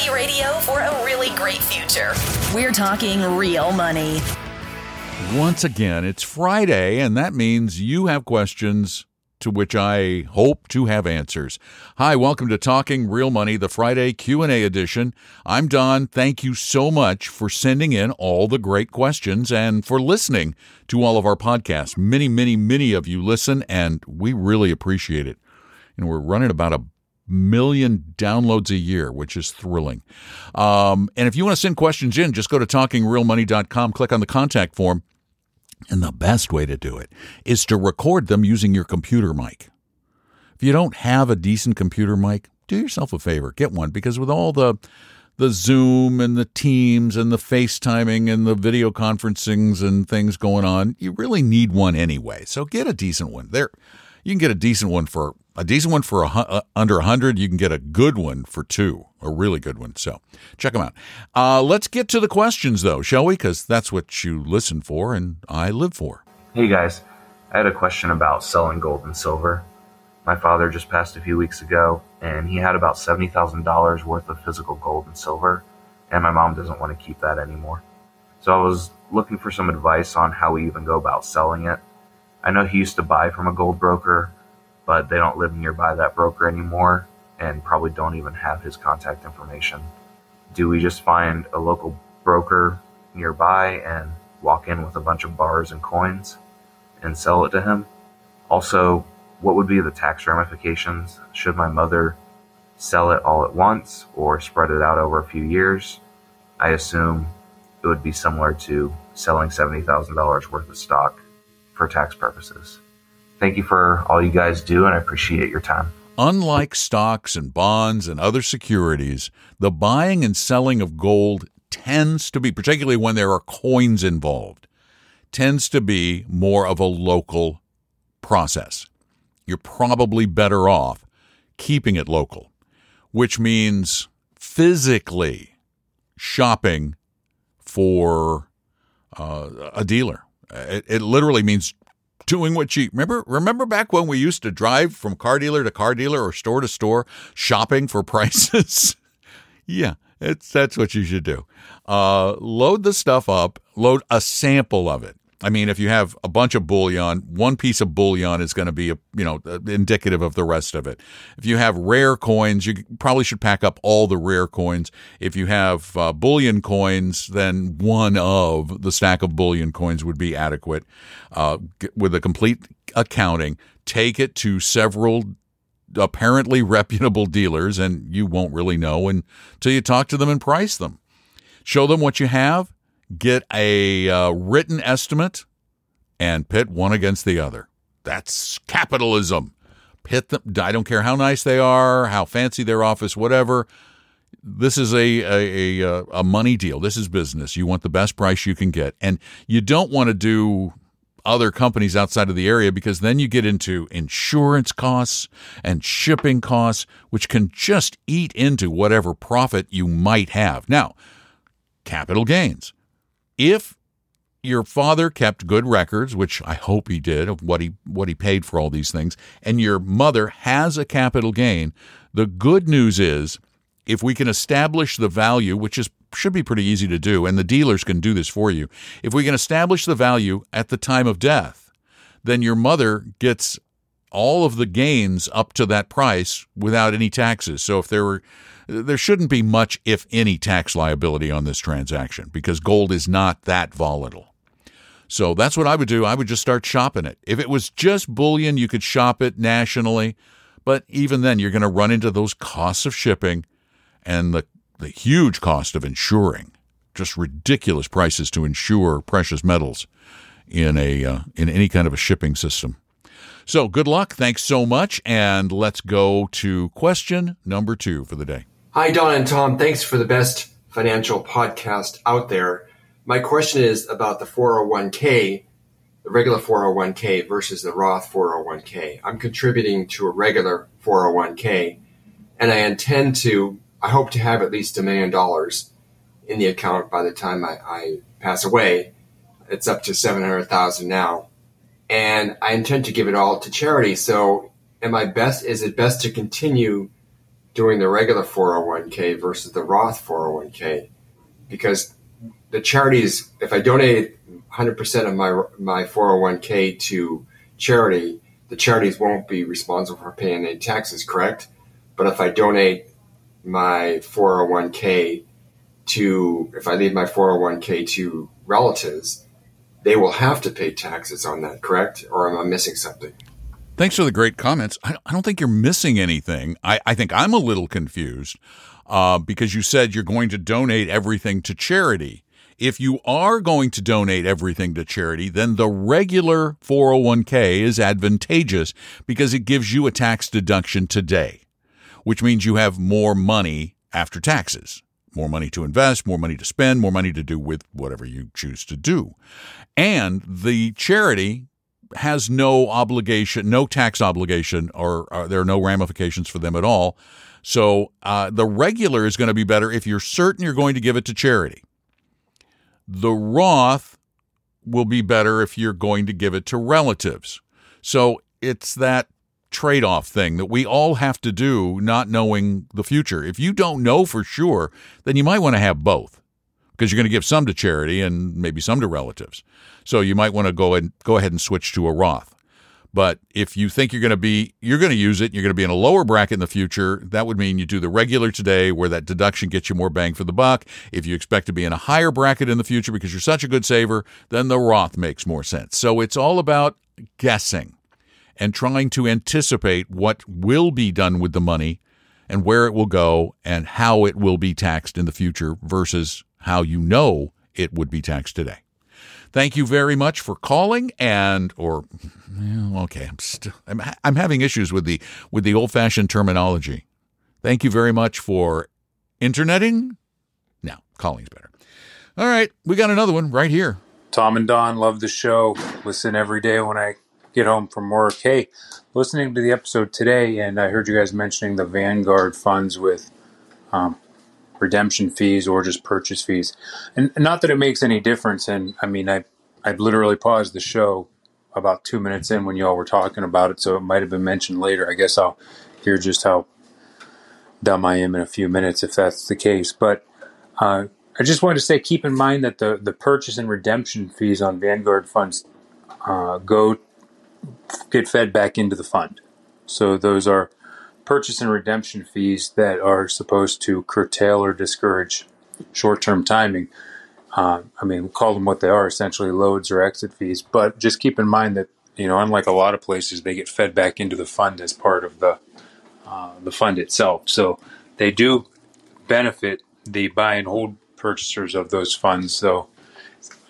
Reality radio for a really great future. We're talking real money. Once again, it's Friday, and that means you have questions to which I hope to have answers. Hi, welcome to Talking Real Money, the Friday Q&A edition. I'm Don. Thank you so much for sending in all the great questions and for listening to all of our podcasts. Many, many, many of you listen and we really appreciate it. And we're running about a million downloads a year, which is thrilling. Um, and if you want to send questions in, just go to talkingrealmoney.com, click on the contact form, and the best way to do it is to record them using your computer mic. If you don't have a decent computer mic, do yourself a favor, get one because with all the the Zoom and the Teams and the FaceTiming and the video conferencings and things going on, you really need one anyway. So get a decent one. There you can get a decent one for a decent one for a, uh, under a hundred. You can get a good one for two, a really good one. So check them out. Uh, let's get to the questions though, shall we? Because that's what you listen for and I live for. Hey guys, I had a question about selling gold and silver. My father just passed a few weeks ago, and he had about seventy thousand dollars worth of physical gold and silver, and my mom doesn't want to keep that anymore. So I was looking for some advice on how we even go about selling it. I know he used to buy from a gold broker, but they don't live nearby that broker anymore and probably don't even have his contact information. Do we just find a local broker nearby and walk in with a bunch of bars and coins and sell it to him? Also, what would be the tax ramifications should my mother sell it all at once or spread it out over a few years? I assume it would be similar to selling $70,000 worth of stock for tax purposes. Thank you for all you guys do, and I appreciate your time. Unlike stocks and bonds and other securities, the buying and selling of gold tends to be, particularly when there are coins involved, tends to be more of a local process. You're probably better off keeping it local, which means physically shopping for uh, a dealer it, it literally means doing what you remember remember back when we used to drive from car dealer to car dealer or store to store shopping for prices? Yeah it's that's what you should do. Uh, load the stuff up load a sample of it I mean, if you have a bunch of bullion, one piece of bullion is going to be, a, you know, indicative of the rest of it. If you have rare coins, you probably should pack up all the rare coins. If you have uh, bullion coins, then one of the stack of bullion coins would be adequate. Uh, with a complete accounting, take it to several apparently reputable dealers, and you won't really know until you talk to them and price them. Show them what you have get a uh, written estimate and pit one against the other. That's capitalism. Pit them. I don't care how nice they are, how fancy their office, whatever. This is a, a, a, a money deal. This is business. You want the best price you can get. And you don't want to do other companies outside of the area because then you get into insurance costs and shipping costs, which can just eat into whatever profit you might have. Now, capital gains if your father kept good records, which I hope he did of what he what he paid for all these things, and your mother has a capital gain, the good news is if we can establish the value, which is should be pretty easy to do, and the dealers can do this for you. If we can establish the value at the time of death, then your mother gets all of the gains up to that price without any taxes. So if there were there shouldn't be much, if any, tax liability on this transaction because gold is not that volatile. So that's what I would do. I would just start shopping it. If it was just bullion, you could shop it nationally. But even then, you're going to run into those costs of shipping and the, the huge cost of insuring. Just ridiculous prices to insure precious metals in a uh, in any kind of a shipping system. So good luck. Thanks so much. And let's go to question number two for the day. Hi, Don and Tom. Thanks for the best financial podcast out there. My question is about the 401k, the regular 401k versus the Roth 401k. I'm contributing to a regular 401k and I intend to, I hope to have at least a million dollars in the account by the time I, I pass away. It's up to 700,000 now. And I intend to give it all to charity. So am I best, is it best to continue doing the regular 401k versus the Roth 401k because the charities, if I donate 100% of my, my 401k to charity, the charities won't be responsible for paying any taxes, correct? But if I donate my 401k to, if I leave my 401k to relatives, they will have to pay taxes on that, correct? Or am I missing something? Thanks for the great comments. I, don't think you're missing anything. I, I think I'm a little confused uh, because you said you're going to donate everything to charity. If you are going to donate everything to charity, then the regular 401k is advantageous because it gives you a tax deduction today, which means you have more money after taxes. More money to invest, more money to spend, more money to do with whatever you choose to do. And the charity has no obligation, no tax obligation, or, or, there are no ramifications for them at all. So uh, the regular is going to be better if you're certain you're going to give it to charity. The Roth will be better if you're going to give it to relatives. So it's that trade off thing that we all have to do, not knowing the future. If you don't know for sure, then you might want to have both because you're going to give some to charity and maybe some to relatives. So you might want to go and go ahead and switch to a Roth. But if you think you're going to be you're going to use it, you're going to be in a lower bracket in the future, that would mean you do the regular today where that deduction gets you more bang for the buck. If you expect to be in a higher bracket in the future because you're such a good saver, then the Roth makes more sense. So it's all about guessing and trying to anticipate what will be done with the money and where it will go and how it will be taxed in the future versus how you know it would be taxed today. Thank you very much for calling and or okay, I'm still I'm, I'm having issues with the with the old-fashioned terminology. Thank you very much for interneting. Now, calling's better. All right, we got another one right here. Tom and Don love the show. Listen every day when I get home from work. Hey, listening to the episode today, and I heard you guys mentioning the Vanguard funds with um, redemption fees or just purchase fees. And not that it makes any difference. And I mean, I I literally paused the show about two minutes in when y'all were talking about it, so it might have been mentioned later. I guess I'll hear just how dumb I am in a few minutes if that's the case. But uh, I just wanted to say, keep in mind that the the purchase and redemption fees on Vanguard funds uh, go get fed back into the fund. So those are purchase and redemption fees that are supposed to curtail or discourage short term timing. Uh, I mean, call them what they are essentially loads or exit fees. But just keep in mind that, you know, unlike a lot of places, they get fed back into the fund as part of the, uh, the fund itself. So they do benefit the buy and hold purchasers of those funds. So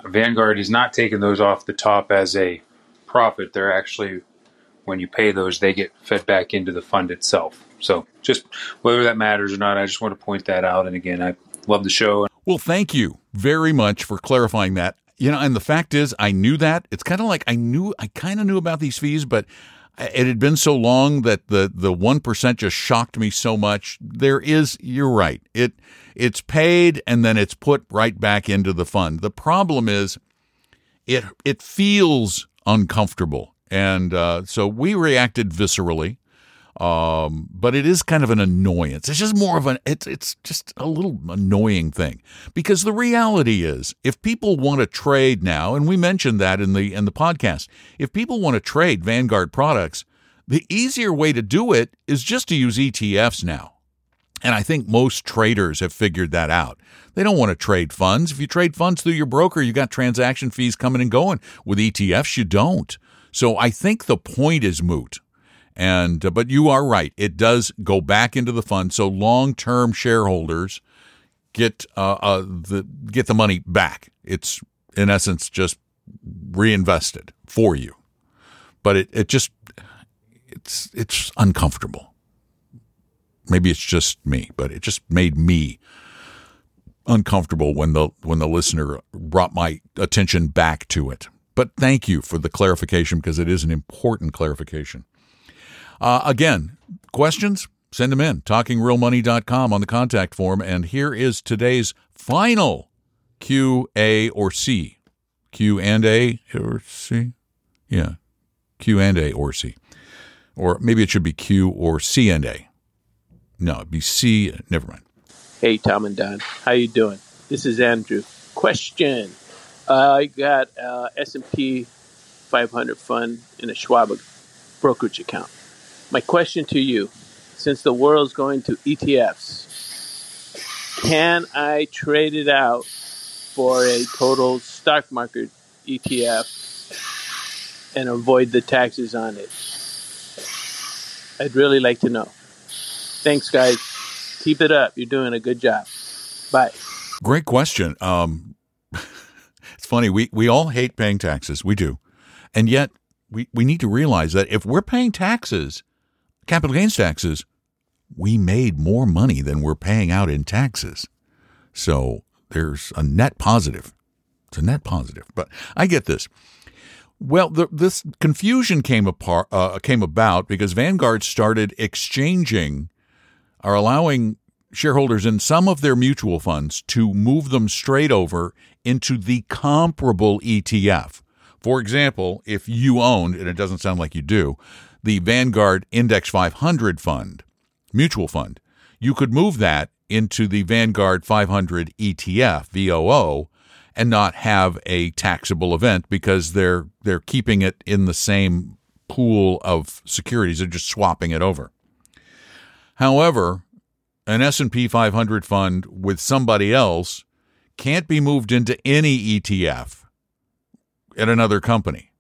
Vanguard is not taking those off the top as a profit. They're actually when you pay those, they get fed back into the fund itself. So just whether that matters or not, I just want to point that out. And again, I love the show. Well, thank you very much for clarifying that. You know, and the fact is, I knew that. It's kind of like I knew, I kind of knew about these fees, but it had been so long that the the one percent just shocked me so much. There is, you're right. It it's paid and then it's put right back into the fund. The problem is, it it feels uncomfortable. And uh, so we reacted viscerally. Um, but it is kind of an annoyance. It's just more of an it's it's just a little annoying thing because the reality is if people want to trade now, and we mentioned that in the in the podcast, if people want to trade Vanguard products, the easier way to do it is just to use ETFs now. And I think most traders have figured that out. They don't want to trade funds. If you trade funds through your broker, you got transaction fees coming and going. With ETFs, you don't. So I think the point is moot. And uh, but you are right; it does go back into the fund. So long-term shareholders get uh, uh, the get the money back. It's in essence just reinvested for you. but it, it just it's it's uncomfortable. Maybe it's just me, but it just made me uncomfortable when the when the listener brought my attention back to it. But thank you for the clarification because it is an important clarification. Uh, again, questions? Send them in. TalkingRealMoney.com on the contact form. And here is today's final Q, A, or C. Q and A or C? Yeah. Q and A or C. Or maybe it should be Q or C and A. No, it'd be C. Never mind. Hey, Tom and Don. How you doing? This is Andrew. Question. I got uh, S&P 500 fund in a Schwab brokerage account. My question to you, since the world's going to ETFs, can I trade it out for a total stock market ETF and avoid the taxes on it? I'd really like to know. Thanks, guys. Keep it up. You're doing a good job. Bye. Great question. Um, it's funny. We, we all hate paying taxes. We do. And yet, we, we need to realize that if we're paying taxes, capital gains taxes, we made more money than we're paying out in taxes. So there's a net positive. It's a net positive. But I get this. Well, the, this confusion came apart uh, came about because Vanguard started exchanging or allowing shareholders in some of their mutual funds to move them straight over into the comparable ETF. For example, if you owned, and it doesn't sound like you do, the Vanguard Index 500 fund, mutual fund, you could move that into the Vanguard 500 ETF, VOO, and not have a taxable event because they're they're keeping it in the same pool of securities. They're just swapping it over. However, an S&P 500 fund with somebody else can't be moved into any ETF at another company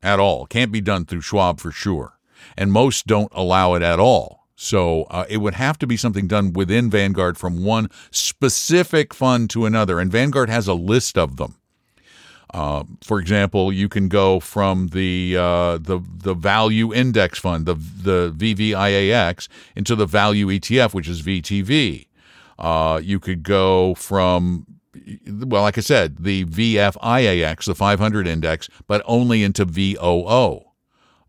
at all. Can't be done through Schwab for sure. And most don't allow it at all. So uh, it would have to be something done within Vanguard from one specific fund to another. And Vanguard has a list of them. Uh, for example, you can go from the uh, the the value index fund, the the VVIAX, into the value ETF, which is VTV. Uh, you could go from well, like I said, the VFIAX, the 500 index, but only into VOO.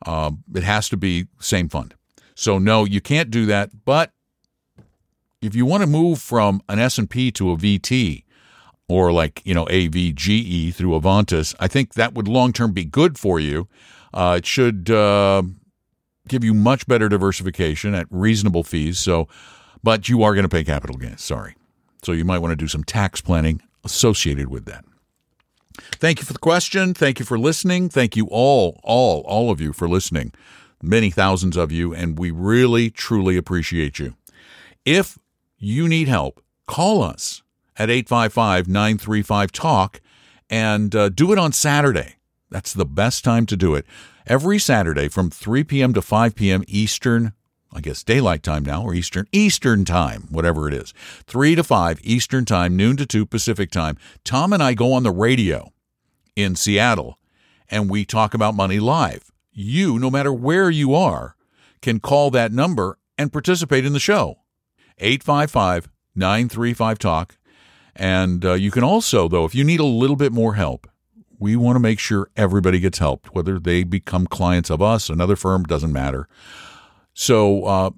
Um, it has to be same fund. So no, you can't do that. But if you want to move from an S&P to a VT or like, you know, AVGE through Avantis, I think that would long term be good for you. Uh, it should uh, give you much better diversification at reasonable fees. So, but you are going to pay capital gains. Sorry. So you might want to do some tax planning associated with that. Thank you for the question. Thank you for listening. Thank you all, all, all of you for listening many thousands of you, and we really, truly appreciate you. If you need help, call us at 855 935 TALK and uh, do it on Saturday. That's the best time to do it. Every Saturday from 3 p.m. to 5 p.m. Eastern, I guess daylight time now, or Eastern, Eastern time, whatever it is. 3 to 5 Eastern time, noon to 2 Pacific time. Tom and I go on the radio in Seattle and we talk about money live you, no matter where you are, can call that number and participate in the show. 855 935 Talk. And uh, you can also, though, if you need a little bit more help, we want to make sure everybody gets helped, whether they become clients of us, another firm, doesn't matter. So uh,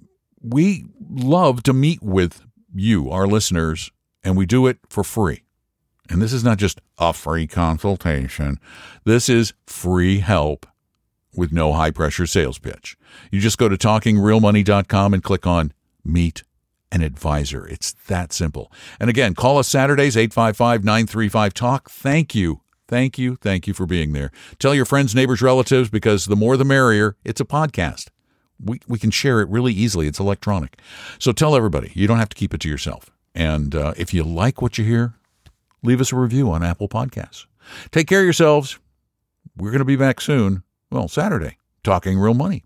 we love to meet with you, our listeners, and we do it for free. And this is not just a free consultation, this is free help with no high pressure sales pitch. You just go to talkingrealmoney.com and click on Meet an Advisor. It's that simple. And again, call us Saturdays, 855 935 Talk. Thank you. Thank you. Thank you for being there. Tell your friends, neighbors, relatives, because the more the merrier. It's a podcast. We, we can share it really easily. It's electronic. So tell everybody. You don't have to keep it to yourself. And uh, if you like what you hear, leave us a review on Apple Podcasts. Take care of yourselves. We're going to be back soon well, Saturday, talking real money